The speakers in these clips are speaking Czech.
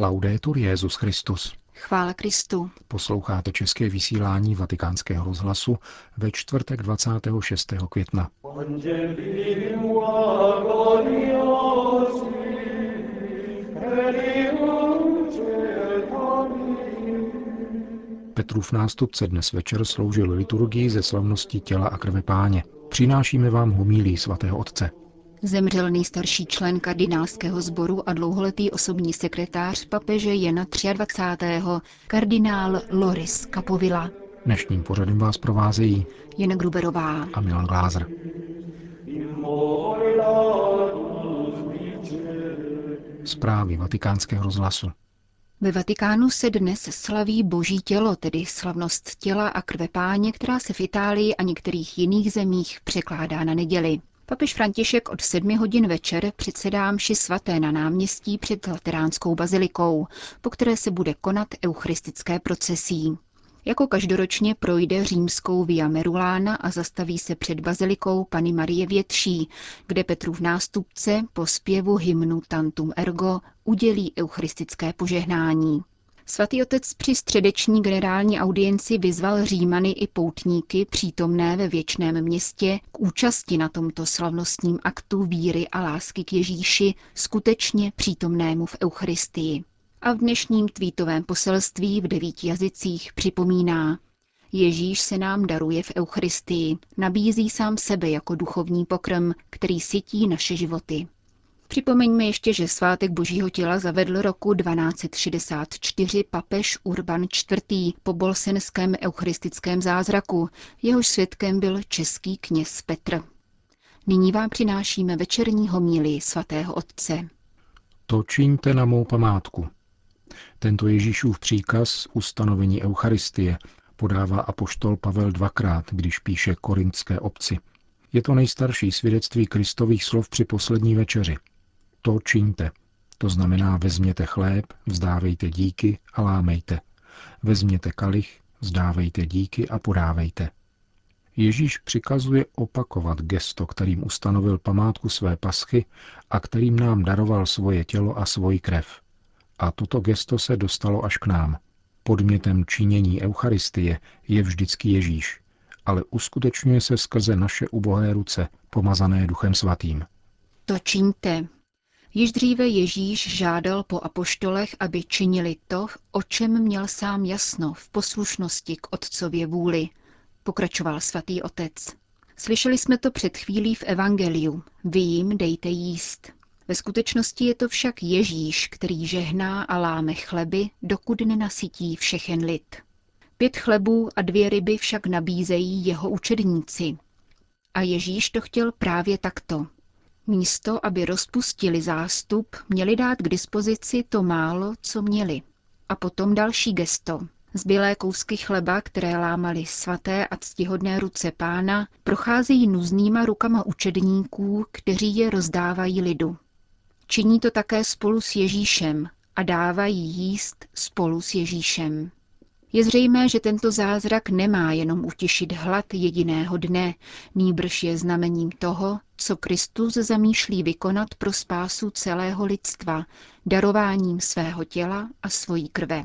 Laudetur Jezus Christus. Chvála Kristu. Posloucháte české vysílání Vatikánského rozhlasu ve čtvrtek 26. května. Petrův nástupce dnes večer sloužil liturgii ze slavnosti těla a krve páně. Přinášíme vám homílí svatého otce. Zemřel nejstarší člen kardinálského sboru a dlouholetý osobní sekretář papeže Jana 23. kardinál Loris Capovilla. Dnešním pořadem vás provázejí Jana Gruberová a Milan Glázer. Zprávy vatikánského rozhlasu. Ve Vatikánu se dnes slaví Boží tělo, tedy slavnost těla a krve páně, která se v Itálii a některých jiných zemích překládá na neděli. Papež František od sedmi hodin večer předsedá mši svaté na náměstí před Lateránskou bazilikou, po které se bude konat eucharistické procesí. Jako každoročně projde římskou Via Merulána a zastaví se před bazilikou Pany Marie Větší, kde Petrův nástupce po zpěvu hymnu Tantum Ergo udělí eucharistické požehnání. Svatý otec při středeční generální audienci vyzval Římany i poutníky přítomné ve věčném městě k účasti na tomto slavnostním aktu víry a lásky k Ježíši, skutečně přítomnému v Eucharistii. A v dnešním tweetovém poselství v devíti jazycích připomíná Ježíš se nám daruje v Eucharistii, nabízí sám sebe jako duchovní pokrm, který sytí naše životy. Připomeňme ještě, že svátek Božího těla zavedl roku 1264 papež Urban IV. po bolsenském eucharistickém zázraku. Jehož svědkem byl český kněz Petr. Nyní vám přinášíme večerní homílii svatého otce. To čiňte na mou památku. Tento Ježíšův příkaz ustanovení Eucharistie podává apoštol Pavel dvakrát, když píše korintské obci. Je to nejstarší svědectví Kristových slov při poslední večeři – to čiňte. To znamená vezměte chléb, vzdávejte díky a lámejte. Vezměte kalich, vzdávejte díky a podávejte. Ježíš přikazuje opakovat gesto, kterým ustanovil památku své paschy a kterým nám daroval svoje tělo a svoji krev. A toto gesto se dostalo až k nám. Podmětem činění Eucharistie je vždycky Ježíš, ale uskutečňuje se skrze naše ubohé ruce, pomazané Duchem Svatým. To čiňte, Již dříve Ježíš žádal po apoštolech, aby činili to, o čem měl sám jasno v poslušnosti k otcově vůli, pokračoval svatý otec. Slyšeli jsme to před chvílí v Evangeliu. Vy jim dejte jíst. Ve skutečnosti je to však Ježíš, který žehná a láme chleby, dokud nenasytí všechen lid. Pět chlebů a dvě ryby však nabízejí jeho učedníci. A Ježíš to chtěl právě takto. Místo, aby rozpustili zástup, měli dát k dispozici to málo, co měli. A potom další gesto. Zbylé kousky chleba, které lámali svaté a ctihodné ruce pána, procházejí nuznýma rukama učedníků, kteří je rozdávají lidu. Činí to také spolu s Ježíšem a dávají jíst spolu s Ježíšem. Je zřejmé, že tento zázrak nemá jenom utěšit hlad jediného dne, nýbrž je znamením toho, co Kristus zamýšlí vykonat pro spásu celého lidstva, darováním svého těla a svojí krve.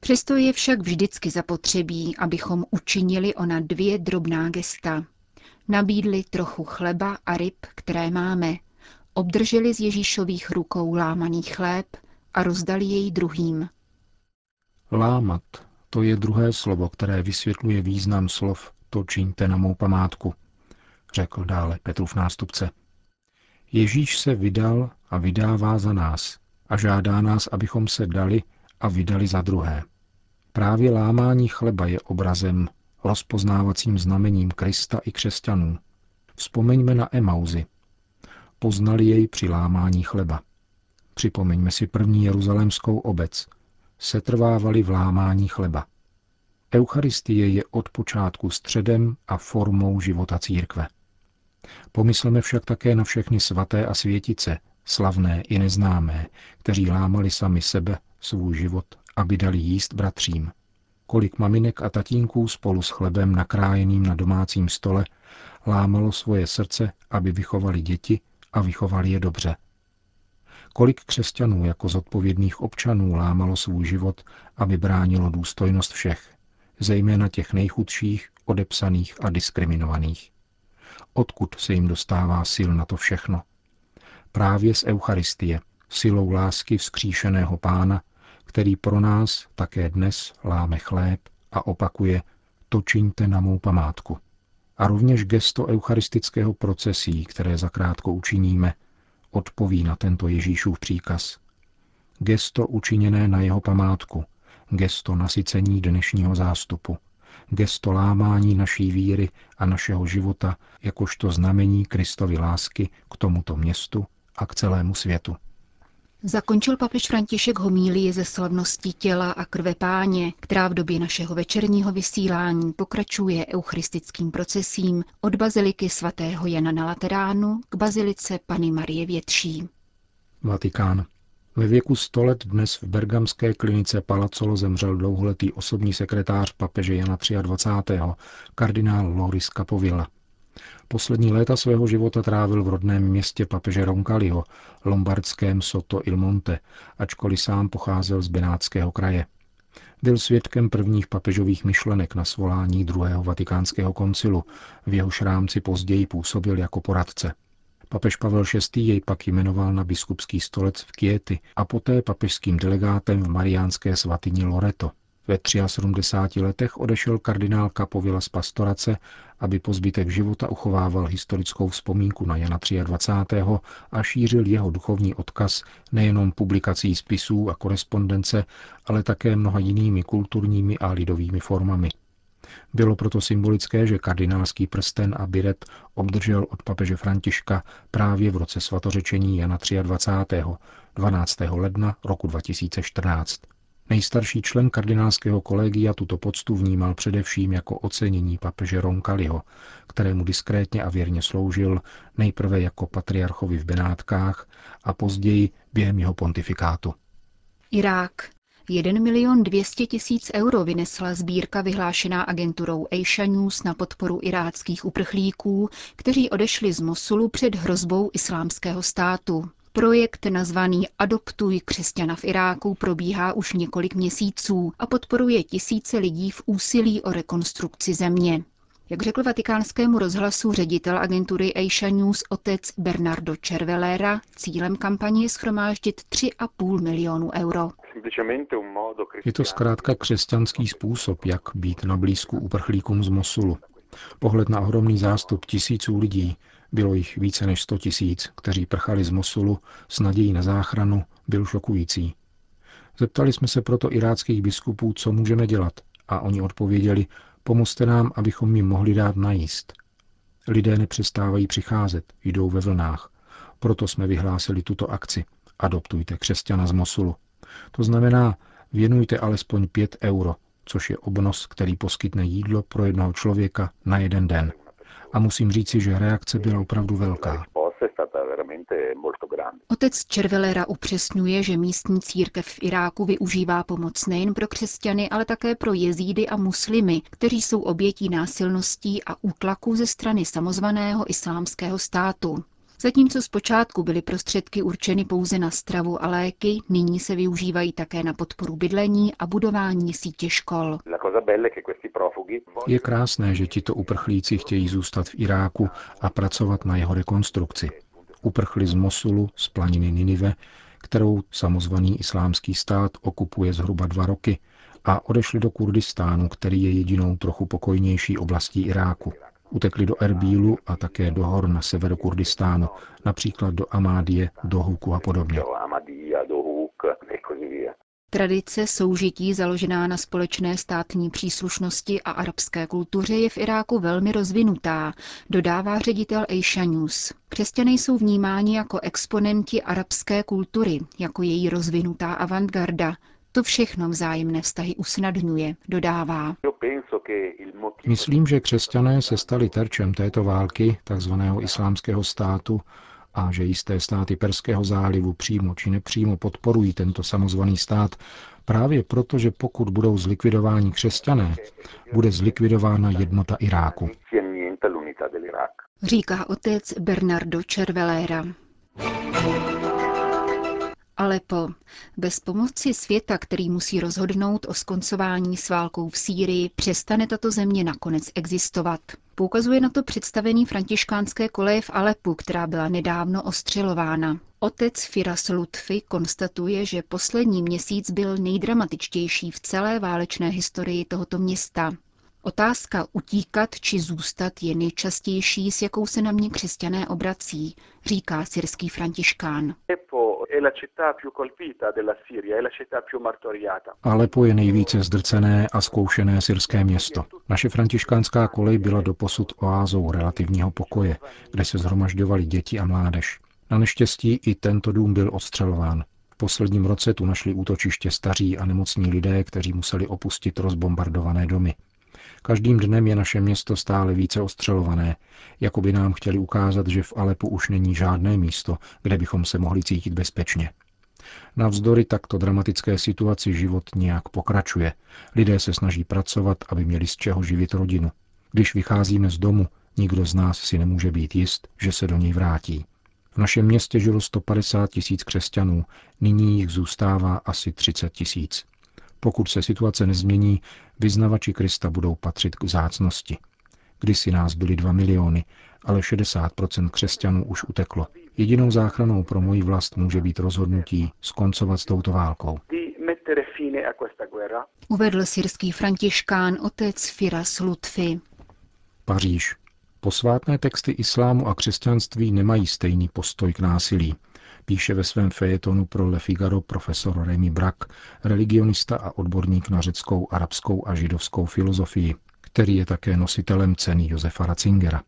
Přesto je však vždycky zapotřebí, abychom učinili ona dvě drobná gesta. Nabídli trochu chleba a ryb, které máme, obdrželi z Ježíšových rukou lámaný chléb a rozdali jej druhým. Lámat, to je druhé slovo, které vysvětluje význam slov to čiňte na mou památku, řekl dále Petrův nástupce. Ježíš se vydal a vydává za nás a žádá nás, abychom se dali a vydali za druhé. Právě lámání chleba je obrazem, rozpoznávacím znamením Krista i křesťanů. Vzpomeňme na Emauzy. Poznali jej při lámání chleba. Připomeňme si první jeruzalémskou obec, setrvávali v lámání chleba. Eucharistie je od počátku středem a formou života církve. Pomysleme však také na všechny svaté a světice, slavné i neznámé, kteří lámali sami sebe, svůj život, aby dali jíst bratřím. Kolik maminek a tatínků spolu s chlebem nakrájeným na domácím stole lámalo svoje srdce, aby vychovali děti a vychovali je dobře. Kolik křesťanů jako zodpovědných občanů lámalo svůj život, aby bránilo důstojnost všech, zejména těch nejchudších, odepsaných a diskriminovaných. Odkud se jim dostává sil na to všechno? Právě z Eucharistie, silou lásky vzkříšeného pána, který pro nás také dnes láme chléb a opakuje to čiňte na mou památku. A rovněž gesto eucharistického procesí, které zakrátko učiníme, odpoví na tento Ježíšův příkaz. Gesto učiněné na jeho památku, gesto nasycení dnešního zástupu, gesto lámání naší víry a našeho života jakožto znamení Kristovy lásky k tomuto městu a k celému světu. Zakončil papež František homílii ze slavnosti těla a krve páně, která v době našeho večerního vysílání pokračuje eucharistickým procesím od baziliky svatého Jana na Lateránu k bazilice Pany Marie Větší. Vatikán. Ve věku 100 let dnes v bergamské klinice Palazzolo zemřel dlouholetý osobní sekretář papeže Jana 23. kardinál Loris Capovilla. Poslední léta svého života trávil v rodném městě papeže Roncalio, lombardském Soto il Monte, ačkoliv sám pocházel z Benátského kraje. Byl svědkem prvních papežových myšlenek na svolání druhého vatikánského koncilu, v jehož rámci později působil jako poradce. Papež Pavel VI. jej pak jmenoval na biskupský stolec v Kiety a poté papežským delegátem v mariánské svatyni Loreto. Ve 73 letech odešel kardinál Kapovila z pastorace, aby po zbytek života uchovával historickou vzpomínku na Jana 23. a šířil jeho duchovní odkaz nejenom publikací spisů a korespondence, ale také mnoha jinými kulturními a lidovými formami. Bylo proto symbolické, že kardinálský prsten a biret obdržel od papeže Františka právě v roce svatořečení Jana 23. 12. ledna roku 2014. Nejstarší člen kardinálského kolegia tuto poctu vnímal především jako ocenění papeže Roncaliho, kterému diskrétně a věrně sloužil nejprve jako patriarchovi v Benátkách a později během jeho pontifikátu. Irák. 1 milion 200 tisíc euro vynesla sbírka vyhlášená agenturou Asia News na podporu iráckých uprchlíků, kteří odešli z Mosulu před hrozbou islámského státu. Projekt nazvaný Adoptuj křesťana v Iráku probíhá už několik měsíců a podporuje tisíce lidí v úsilí o rekonstrukci země. Jak řekl vatikánskému rozhlasu ředitel agentury Asia News otec Bernardo Cervelera, cílem kampaně je schromáždit 3,5 milionu euro. Je to zkrátka křesťanský způsob, jak být na blízku uprchlíkům z Mosulu. Pohled na ohromný zástup tisíců lidí, bylo jich více než 100 tisíc, kteří prchali z Mosulu s nadějí na záchranu, byl šokující. Zeptali jsme se proto iráckých biskupů, co můžeme dělat, a oni odpověděli, pomozte nám, abychom jim mohli dát najíst. Lidé nepřestávají přicházet, jdou ve vlnách. Proto jsme vyhlásili tuto akci. Adoptujte křesťana z Mosulu. To znamená, věnujte alespoň 5 euro, což je obnos, který poskytne jídlo pro jednoho člověka na jeden den – a musím říci, že reakce byla opravdu velká. Otec Červelera upřesňuje, že místní církev v Iráku využívá pomoc nejen pro křesťany, ale také pro jezídy a muslimy, kteří jsou obětí násilností a útlaku ze strany samozvaného islámského státu. Zatímco zpočátku byly prostředky určeny pouze na stravu a léky, nyní se využívají také na podporu bydlení a budování sítě škol. Je krásné, že tito uprchlíci chtějí zůstat v Iráku a pracovat na jeho rekonstrukci. Uprchli z Mosulu, z planiny Ninive, kterou samozvaný islámský stát okupuje zhruba dva roky, a odešli do Kurdistánu, který je jedinou trochu pokojnější oblastí Iráku. Utekli do Erbílu a také do hor na severu Kurdistánu, například do Amádie, do Huku a podobně. Tradice soužití založená na společné státní příslušnosti a arabské kultuře je v Iráku velmi rozvinutá, dodává ředitel Aisha News. Křesťané jsou vnímáni jako exponenti arabské kultury, jako její rozvinutá avantgarda, to všechno vzájemné vztahy usnadňuje, dodává. Myslím, že křesťané se stali terčem této války, takzvaného islámského státu, a že jisté státy Perského zálivu přímo či nepřímo podporují tento samozvaný stát, právě proto, že pokud budou zlikvidováni křesťané, bude zlikvidována jednota Iráku. Říká otec Bernardo Cervelera. Alepo. Bez pomoci světa, který musí rozhodnout o skoncování s válkou v Sýrii, přestane tato země nakonec existovat. Poukazuje na to představený františkánské koleje v Alepu, která byla nedávno ostřelována. Otec Firas Lutfi konstatuje, že poslední měsíc byl nejdramatičtější v celé válečné historii tohoto města. Otázka utíkat či zůstat je nejčastější, s jakou se na mě křesťané obrací, říká syrský františkán. Alepo je nejvíce zdrcené a zkoušené syrské město. Naše františkánská kolej byla doposud oázou relativního pokoje, kde se zhromažďovali děti a mládež. Na neštěstí i tento dům byl odstřelován. V posledním roce tu našli útočiště staří a nemocní lidé, kteří museli opustit rozbombardované domy. Každým dnem je naše město stále více ostřelované, jako by nám chtěli ukázat, že v Alepu už není žádné místo, kde bychom se mohli cítit bezpečně. Navzdory takto dramatické situaci život nějak pokračuje. Lidé se snaží pracovat, aby měli z čeho živit rodinu. Když vycházíme z domu, nikdo z nás si nemůže být jist, že se do něj vrátí. V našem městě žilo 150 tisíc křesťanů, nyní jich zůstává asi 30 tisíc. Pokud se situace nezmění, vyznavači Krista budou patřit k zácnosti. Kdysi nás byly 2 miliony, ale 60% křesťanů už uteklo. Jedinou záchranou pro moji vlast může být rozhodnutí skoncovat s touto válkou. Uvedl syrský františkán otec Firas Lutfi. Paříž. Posvátné texty islámu a křesťanství nemají stejný postoj k násilí píše ve svém fejetonu pro Le Figaro profesor Remy Brak, religionista a odborník na řeckou, arabskou a židovskou filozofii, který je také nositelem ceny Josefa Ratzingera.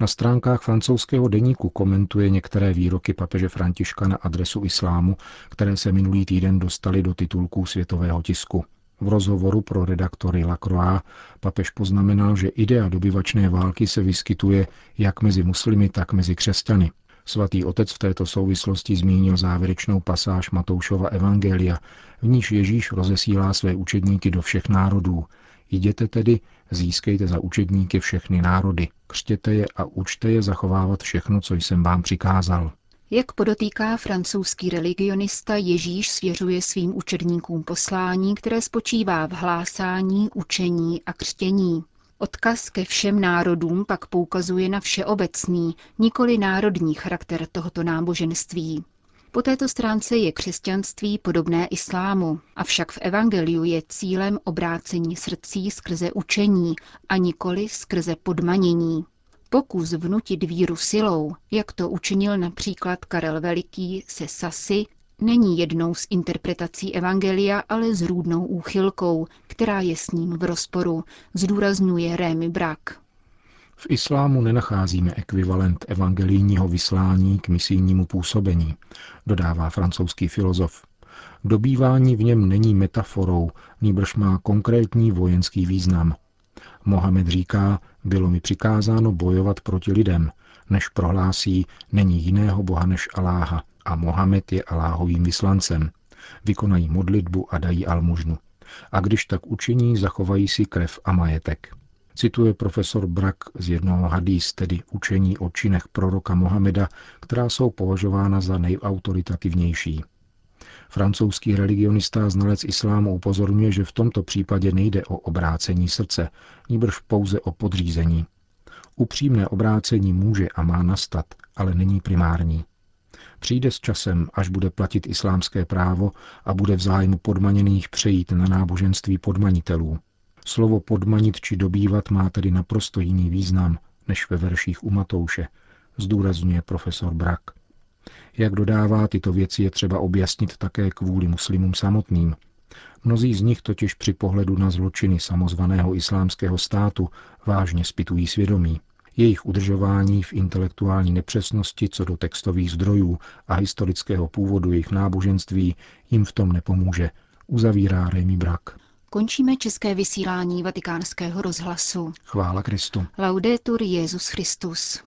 Na stránkách francouzského deníku komentuje některé výroky papeže Františka na adresu islámu, které se minulý týden dostaly do titulků světového tisku. V rozhovoru pro redaktory Lacroix papež poznamenal, že idea dobyvačné války se vyskytuje jak mezi muslimy, tak mezi křesťany. Svatý otec v této souvislosti zmínil závěrečnou pasáž Matoušova Evangelia, v níž Ježíš rozesílá své učedníky do všech národů. Jděte tedy, získejte za učedníky všechny národy, křtěte je a učte je zachovávat všechno, co jsem vám přikázal. Jak podotýká francouzský religionista, Ježíš svěřuje svým učedníkům poslání, které spočívá v hlásání, učení a křtění. Odkaz ke všem národům pak poukazuje na všeobecný, nikoli národní charakter tohoto náboženství. Po této stránce je křesťanství podobné islámu, avšak v evangeliu je cílem obrácení srdcí skrze učení a nikoli skrze podmanění. Pokus vnutit víru silou, jak to učinil například Karel Veliký se Sasy, není jednou z interpretací Evangelia, ale zrůdnou úchylkou, která je s ním v rozporu, zdůrazňuje Rémy Brak. V islámu nenacházíme ekvivalent evangelijního vyslání k misijnímu působení, dodává francouzský filozof. Dobývání v něm není metaforou, nýbrž má konkrétní vojenský význam. Mohamed říká, bylo mi přikázáno bojovat proti lidem, než prohlásí, není jiného boha než Aláha a Mohamed je Aláhovým vyslancem. Vykonají modlitbu a dají almužnu. A když tak učiní, zachovají si krev a majetek. Cituje profesor Brak z jednoho hadís, tedy učení o činech proroka Mohameda, která jsou považována za nejautoritativnější. Francouzský religionista a znalec islámu upozorňuje, že v tomto případě nejde o obrácení srdce, níbrž pouze o podřízení. Upřímné obrácení může a má nastat, ale není primární. Přijde s časem, až bude platit islámské právo a bude v zájmu podmaněných přejít na náboženství podmanitelů. Slovo podmanit či dobývat má tedy naprosto jiný význam než ve verších u Matouše, zdůrazňuje profesor Brak. Jak dodává, tyto věci je třeba objasnit také kvůli muslimům samotným. Mnozí z nich totiž při pohledu na zločiny samozvaného islámského státu vážně spitují svědomí. Jejich udržování v intelektuální nepřesnosti co do textových zdrojů a historického původu jejich náboženství jim v tom nepomůže, uzavírá Remy Brak. Končíme české vysílání vatikánského rozhlasu. Chvála Kristu. Laudetur Jezus Christus.